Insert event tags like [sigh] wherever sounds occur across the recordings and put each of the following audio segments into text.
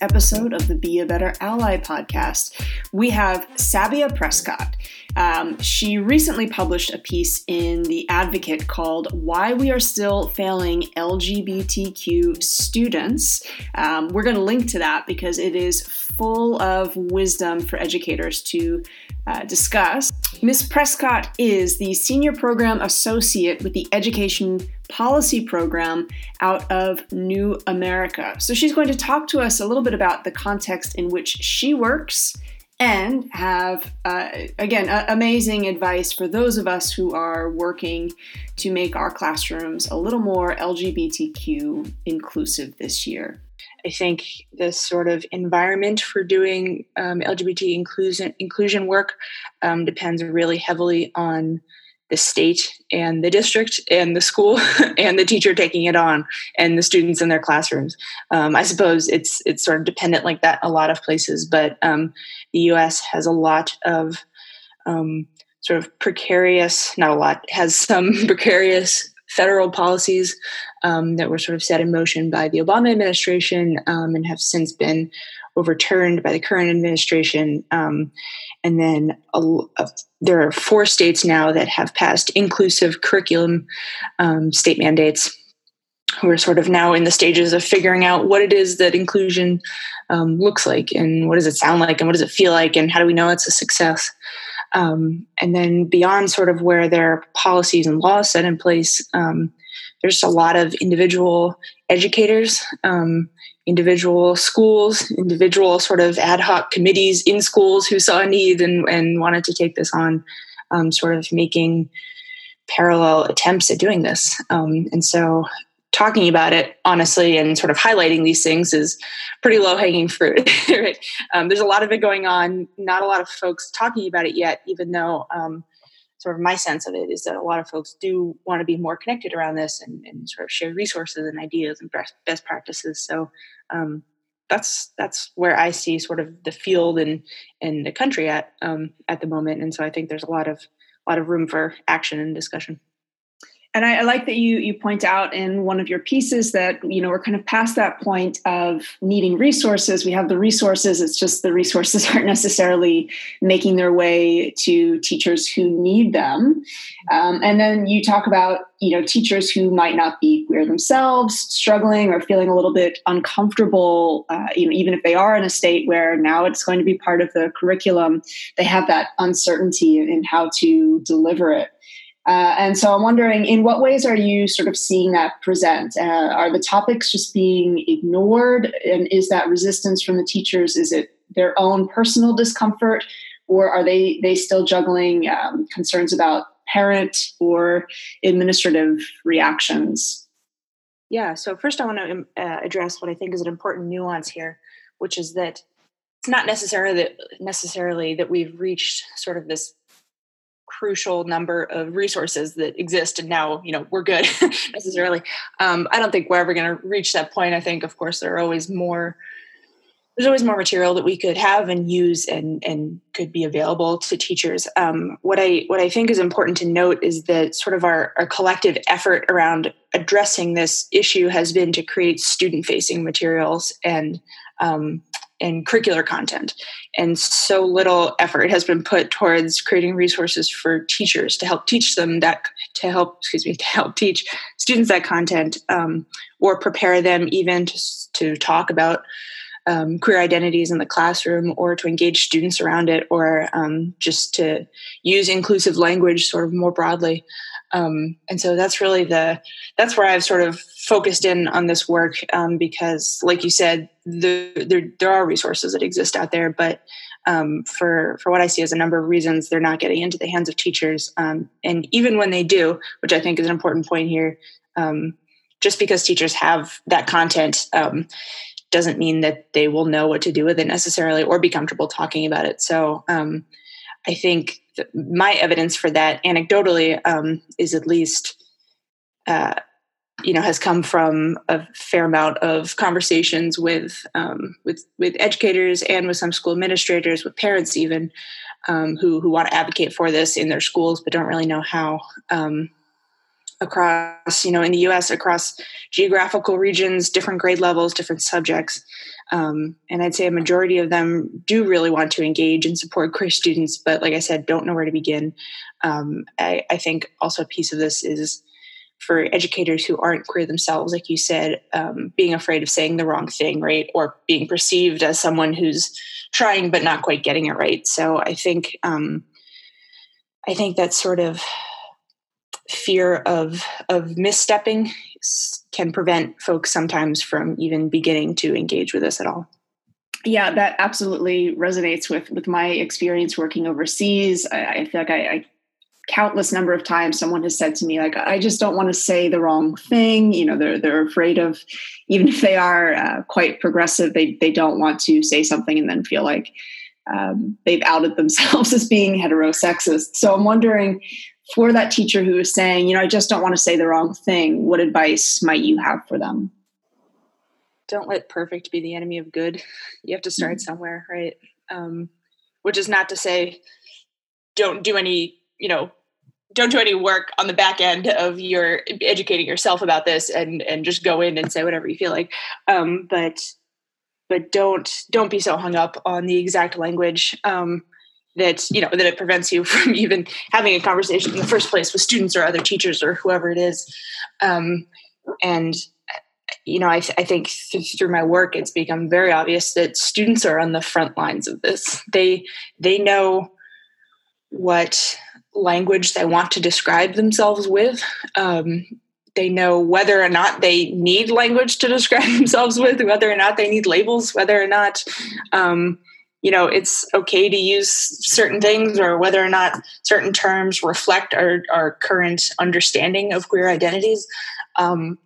Episode of the Be a Better Ally podcast, we have Sabia Prescott. Um, she recently published a piece in The Advocate called Why We Are Still Failing LGBTQ Students. Um, we're going to link to that because it is full of wisdom for educators to uh, discuss. Ms. Prescott is the Senior Program Associate with the Education Policy Program out of New America. So she's going to talk to us a little bit about the context in which she works and have, uh, again, amazing advice for those of us who are working to make our classrooms a little more LGBTQ inclusive this year. I think this sort of environment for doing um, LGBT inclusion inclusion work um, depends really heavily on the state and the district and the school [laughs] and the teacher taking it on and the students in their classrooms. Um, I suppose it's it's sort of dependent like that a lot of places, but um, the U.S. has a lot of um, sort of precarious, not a lot, has some [laughs] precarious federal policies um, that were sort of set in motion by the Obama administration um, and have since been overturned by the current administration. Um, and then a, a, there are four states now that have passed inclusive curriculum um, state mandates We're sort of now in the stages of figuring out what it is that inclusion um, looks like and what does it sound like and what does it feel like and how do we know it's a success um, and then beyond sort of where there are policies and laws set in place, um, there's a lot of individual educators, um, individual schools, individual sort of ad hoc committees in schools who saw a need and, and wanted to take this on, um, sort of making parallel attempts at doing this. Um, and so talking about it honestly and sort of highlighting these things is pretty low hanging fruit. [laughs] right? um, there's a lot of it going on, not a lot of folks talking about it yet, even though um, sort of my sense of it is that a lot of folks do want to be more connected around this and, and sort of share resources and ideas and best, practices. So um, that's that's where I see sort of the field and and the country at um, at the moment. And so I think there's a lot of a lot of room for action and discussion and I, I, like that you you point out in one of your pieces that you know we're kind of past that point of needing resources. We have the resources; it's just the resources [laughs] aren't necessarily making their way to teachers who need them. Um, and then you talk about you know teachers who might not be queer themselves, struggling or feeling a little bit uncomfortable. Uh, you know, even if they are in a state where now it's going to be part of the curriculum, they have that uncertainty in how to deliver it. Uh, and so I'm wondering, in what ways are you sort of seeing that present? Uh, are the topics just being ignored? And is that resistance from the teachers? Is it their own personal discomfort? Or are they, they still juggling um, concerns about parent or administrative reactions? Yeah, so first I want to um, uh, address what I think is an important nuance here, which is that it's not necessarily that, necessarily that we've reached sort of this crucial number of resources that exist and now you know we're good [laughs] necessarily. Um, i don't think we're ever going to reach that point. I think of course there are always more there's always more material that we could have and use and and could be available to teachers. Um, what i what i think is important to note is that sort of our, our collective effort around addressing this issue has been to create student facing materials and um, and curricular content. And so little effort has been put towards creating resources for teachers to help teach them that, to help, excuse me, [laughs] to help teach students that content um, or prepare them even to, to talk about um, queer identities in the classroom or to engage students around it or um, just to use inclusive language sort of more broadly. Um, and so that's really the that's where I've sort of focused in on this work um, because, like you said, the, there there are resources that exist out there, but um, for for what I see as a number of reasons, they're not getting into the hands of teachers. Um, and even when they do, which I think is an important point here, um, just because teachers have that content um, doesn't mean that they will know what to do with it necessarily or be comfortable talking about it. So I think my evidence for that, anecdotally, um, is at least, uh, you know, has come from a fair amount of conversations with um, with with educators and with some school administrators, with parents even, um, who who want to advocate for this in their schools but don't really know how. Um, across, you know, in the US, across geographical regions, different grade levels, different subjects. Um, and I'd say a majority of them do really want to engage and support queer students, but like I said, don't know where to begin. Um, I, I, think also a piece of this is for educators who aren't queer themselves, like you said, um, being afraid of saying the wrong thing, right? Or being perceived as someone who's trying but not quite getting it right. So I think um, I think that sort of fear of of misstepping can prevent folks sometimes from even beginning to engage with us at all. Yeah that absolutely resonates with with my experience working overseas. I, I feel like I, I countless number of times someone has said to me like i just don't want to say the wrong thing you know they're they're afraid of even if they are uh, quite progressive they they don't want to say something and then feel like um, they've outed themselves [laughs] as being heterosexist. So i'm wondering for that teacher who is saying, you know, I just don't want to say the wrong thing, what advice might you have for them? Don't let perfect be the enemy of good. [laughs] You have to start mm-hmm. somewhere, right? Um, which is not to say don't do any, you know, don't do any work on the back end of your educating yourself about this and and just go in and say whatever you feel like. Um, but but don't don't be so hung up on the exact language. Um, that you know that it prevents you [laughs] from even having a conversation in the first place with students or other teachers or whoever it is. Um, and you know I, th- I think th- through my work it's become very obvious that students are on the front lines of this. They they know what language they want to describe themselves with. Um, they know whether or not they need language to describe [laughs] themselves with whether or not they need labels whether or not um, you know it's okay to use certain things or whether or not certain terms reflect our, our current understanding of queer identities. Um,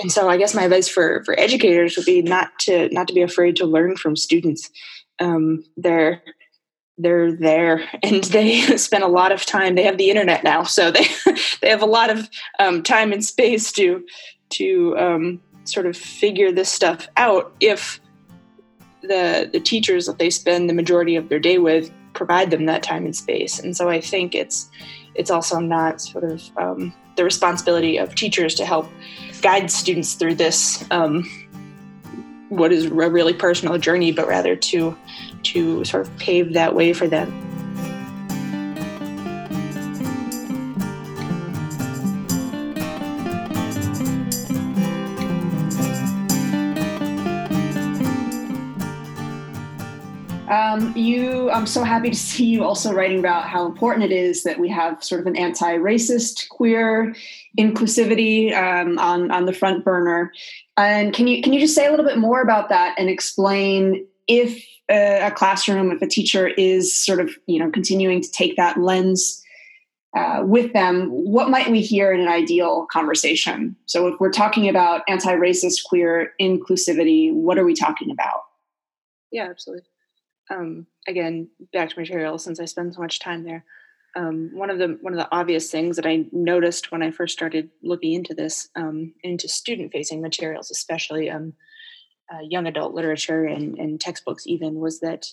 and so i guess my advice for for educators would be not to not to be afraid to learn from students. Um, they're they're there [laughs] and they [laughs] spend a lot of time they have the internet now so they [laughs] they have a lot of um, time and space to to um, sort of figure this stuff out if the the teachers that they spend the majority of their day with provide them that time and space. And so I think it's it's also not sort of um, the responsibility of teachers to help guide students through this um, what is a really personal journey, but rather to to sort of pave that way for them. Um, you, I'm so happy to see you also writing about how important it is that we have sort of an anti-racist, queer inclusivity um, on on the front burner. And can you can you just say a little bit more about that and explain if a, a classroom, if a teacher is sort of you know continuing to take that lens uh, with them, what might we hear in an ideal conversation? So, if we're talking about anti racist, queer inclusivity, what are we talking about? Yeah, absolutely um, again back to materials since I spend so much time there. Um, one of the one of the obvious things that I noticed when I first started looking into this, um, into student facing materials, especially um, uh, young adult literature and, and, textbooks, even, was that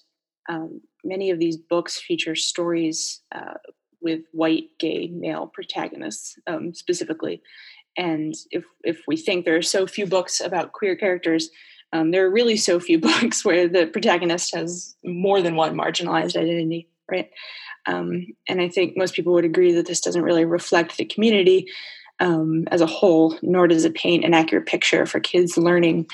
um, many of these books feature stories uh, with white gay male protagonists um, specifically. And if if we think there are so few books about queer characters, um, there are really so few [laughs] books where the protagonist has more than one marginalized identity, right? Um, and I think most people would agree that this doesn't really reflect the community um, as a whole, nor does it paint an accurate picture for kids learning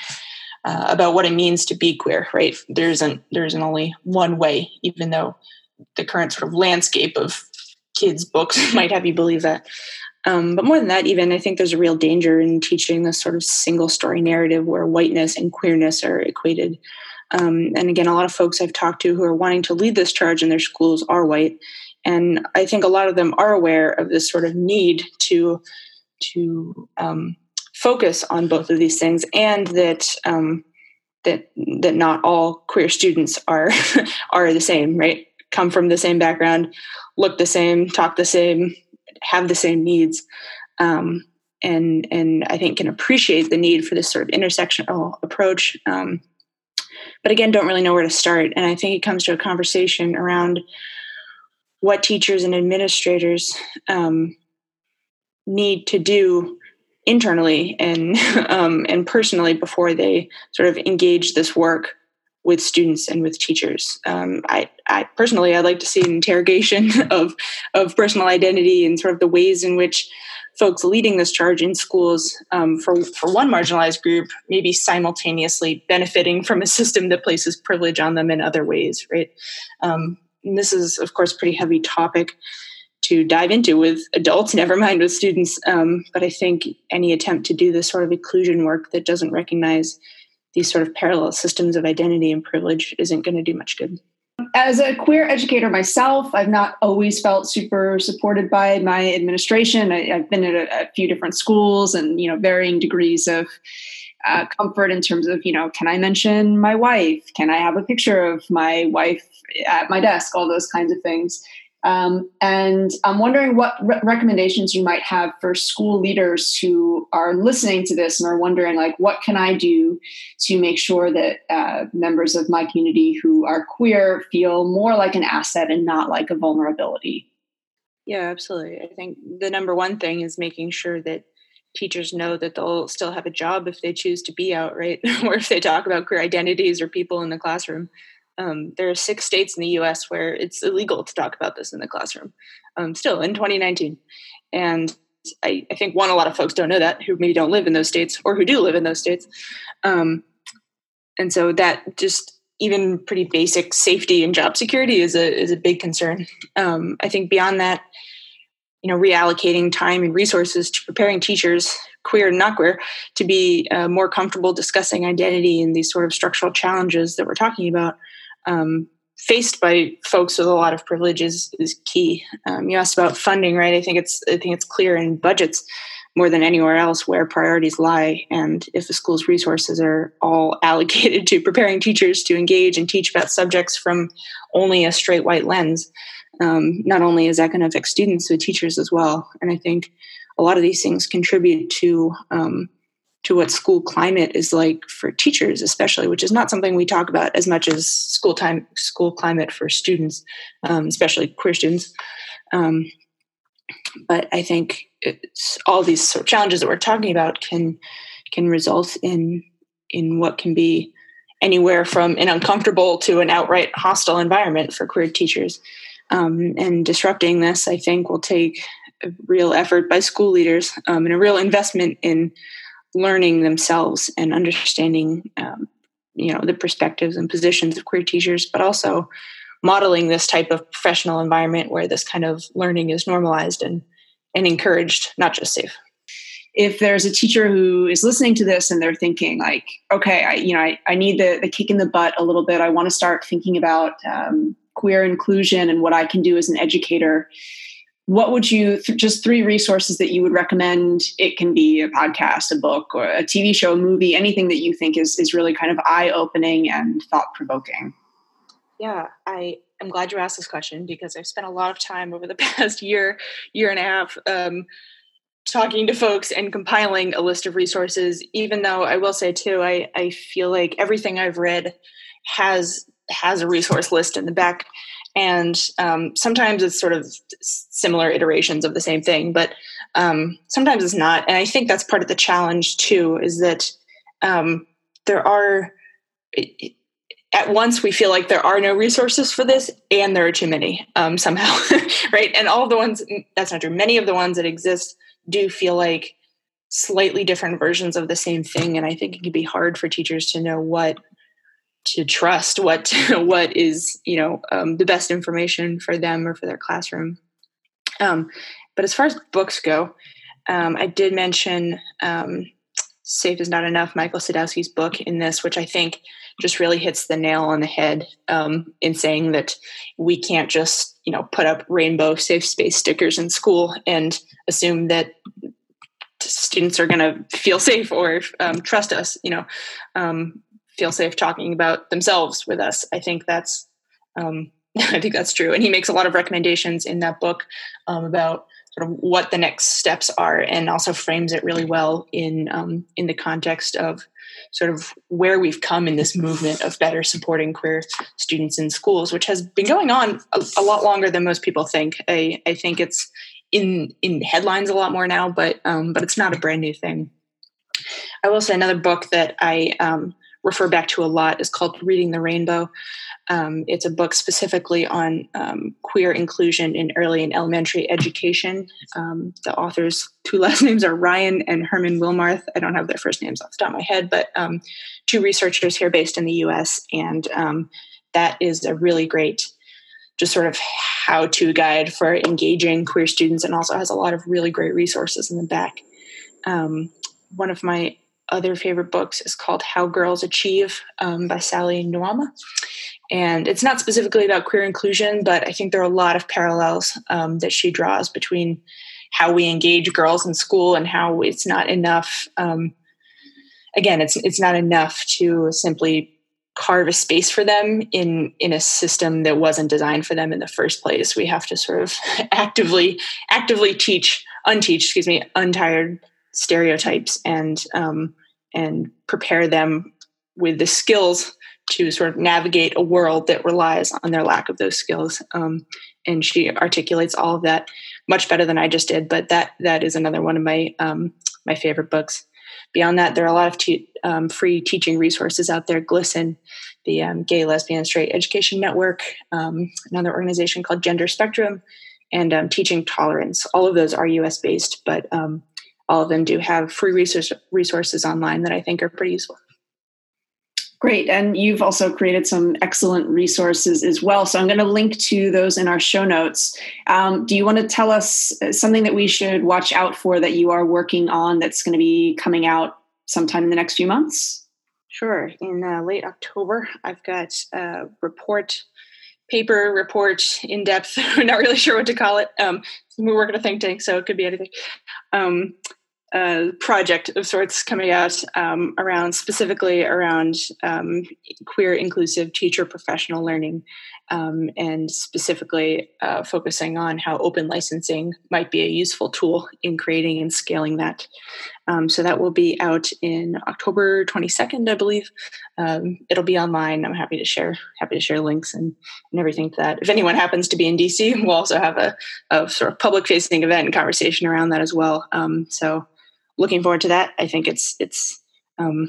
uh, about what it means to be queer, right? There isn't there isn't only one way, even though the current sort of landscape of kids' books [laughs] might have you believe that. Um, but more than that, even I think there's a real danger in teaching this sort of single story narrative where whiteness and queerness are equated. Um, and again, a lot of folks I've talked to who are wanting to lead this charge in their schools are white, and I think a lot of them are aware of this sort of need to to um, focus on both of these things, and that um, that that not all queer students are [laughs] are the same, right? Come from the same background, look the same, talk the same, have the same needs um, and and I think can appreciate the need for this sort of intersectional approach. Um, but again, don't really know where to start. And I think it comes to a conversation around what teachers and administrators um, need to do internally and [laughs] um, and personally before they sort of engage this work with students and with teachers. Um, I, I personally, I'd like to see an interrogation [laughs] of of personal identity and sort of the ways in which folks leading this charge in schools um, for for one marginalized group maybe simultaneously benefiting from a system that places privilege on them in other ways. Right. Um, this is, of course, a pretty heavy topic to dive into with adults, [laughs] never mind with students. Um, but I think any attempt to do this sort of inclusion work that doesn't recognize these sort of parallel systems of identity and privilege isn't going to do much good. As a queer educator myself, I've not always felt super supported by my administration. I, have been at a, a, few different schools and you know varying degrees of uh, comfort in terms of you know can I mention my wife? Can I have a picture of my wife at my desk? All those kinds of things. Um, and I'm wondering what re- recommendations you might have for school leaders who are listening to this and are wondering, like, what can I do to make sure that uh, members of my community who are queer feel more like an asset and not like a vulnerability? Yeah, absolutely. I think the number one thing is making sure that teachers know that they'll still have a job if they choose to be out, right? [laughs] or if they talk about queer identities or people in the classroom. Um, there are six states in the US where it's illegal to talk about this in the classroom, um, still in 2019. And I, I, think one, a lot of folks don't know that who maybe don't live in those states or who do live in those states. Um, and so that just even pretty basic safety and job security is a is a big concern. Um, I think beyond that, you know, reallocating time and resources to preparing teachers, queer and not queer, to be uh, more comfortable discussing identity and these sort of structural challenges that we're talking about um, faced by folks with a lot of privilege is, key. Um, you asked about funding, right? I think it's I think it's clear in budgets more than anywhere else where priorities lie. And if the school's resources are all [laughs] allocated to preparing teachers to engage and teach about subjects from only a straight white lens, um, not only is that going to affect students, but teachers as well. And I think a lot of these things contribute to um, to what school climate is like for teachers especially which is not something we talk about as much as school time school climate for students um, especially queer students. Um, but i think all these sort of challenges that we're talking about can can result in in what can be anywhere from an uncomfortable to an outright hostile environment for queer teachers. Um, and disrupting this i think will take a real effort by school leaders um, and a real investment in learning themselves and understanding um, you know the perspectives and positions of queer teachers but also modeling this type of professional environment where this kind of learning is normalized and and encouraged not just safe. If there's a teacher who is listening to this and they're thinking like okay i you know i, I need the, the kick in the butt a little bit. I want to start thinking about um, queer inclusion and what i can do as an educator what would you th- just three resources that you would recommend? It can be a podcast a book or a tv show a movie anything that you think is is really kind of eye-opening and thought-provoking. Yeah i am glad you asked this question because i've spent a lot of time over the [laughs] past year year and a half um, talking to folks and compiling a list of resources even though i will say too i i feel like everything i've read has has a resource list in the back and um, sometimes it's sort of similar iterations of the same thing but um, sometimes it's not. And i think that's part of the challenge too is that um, there are at once we feel like there are no resources for this and there are too many um, somehow [laughs] right? And all the ones that's not true. Many of the ones that exist do feel like slightly different versions of the same thing. And i think it can be hard for teachers to know what to trust what [laughs] what is you know um, the best information for them or for their classroom. Um, but as far as books go, um, I did mention um, "Safe is Not Enough," Michael Sadowski's book in this, which I think just really hits the nail on the head um, in saying that we can't just you know put up rainbow safe space stickers in school and assume that students are going to feel safe or um, trust us. You know, um, feel safe talking about themselves with us. I think that's um, [laughs] I think that's true. And he makes a lot of recommendations in that book um, about sort of what the next steps are, and also frames it really well in um, in the context of sort of where we've come in this movement of better supporting queer students in schools, which has been going on a, a lot longer than most people think. I, I think it's in in headlines a lot more now, but um, but it's not a brand new thing. I will say another book that I um, refer back to a lot is called Reading the Rainbow. Um, it's a book specifically on um, queer inclusion in early and elementary education. Um, the authors' two [laughs] last names are Ryan and Hermann Wilmarth. I don't have their first names off the top of my head, but um, two researchers here based in the US. And um, that is a really great, just sort of how to guide for engaging queer students and also has a lot of really great resources in the back. Um, one of my other favorite books is called How Girls Achieve um, by Sally Nuamah. And it's not specifically about queer inclusion, but I think there are a lot of parallels um, that she draws between how we engage girls in school and how it's not enough. Um, again, it's it's not enough to simply carve a space for them in in a system that wasn't designed for them in the first place. We have to sort of [laughs] actively actively teach unteach, excuse me, untired stereotypes and um, and prepare them with the skills to sort of navigate a world that relies on their lack of those skills. Um, and she articulates all of that much better than I just did. But that that is another one of my um, my favorite books. Beyond that, there are a lot of te- um, free teaching resources out there. GLSEN, the um, Gay, Lesbian, Straight Education Network, um, another organization called Gender Spectrum, and um, Teaching Tolerance. All of those are U.S. based, but all of them do have free resource, resources online that I think are pretty useful. Great. And you've also created some excellent resources as well. So I'm going to link to those in our show notes. Um, do you want to tell us uh, something that we should watch out for that you are working on that's going to be coming out sometime in the next few months? Sure. In uh, late October, I've got a report, paper report, in depth. We're [laughs] not really sure what to call it. Um, we work at a think tank, so it could be anything. Um, uh, project of sorts coming out um, around specifically around um, queer inclusive teacher professional learning um, and specifically uh, focusing on how open licensing might be a useful tool in creating and scaling that. Um, so that will be out in october 22nd i believe. Um, it'll be online. I'm happy to share happy to share links and, and everything to that. If anyone happens to be in dc we'll also have a, a sort of public facing event and conversation around that as well. Um, so looking forward to that. I think it's it's um,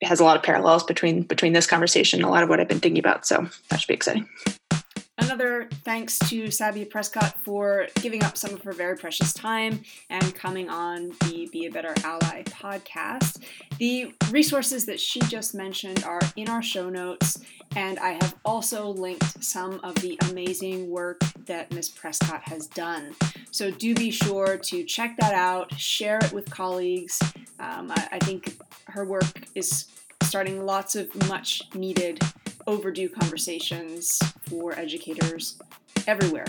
it has a lot of parallels between between this conversation and a lot of what I've been thinking about. So that should be exciting. Another thanks to Sabia Prescott for giving up some of her very precious time and coming on the Be a Better Ally podcast. The resources that she just mentioned are in our show notes, and I have also linked some of the amazing work that Ms. Prescott has done. So do be sure to check that out, share it with colleagues. Um, I, I think her work is starting lots of much needed overdue conversations for educators everywhere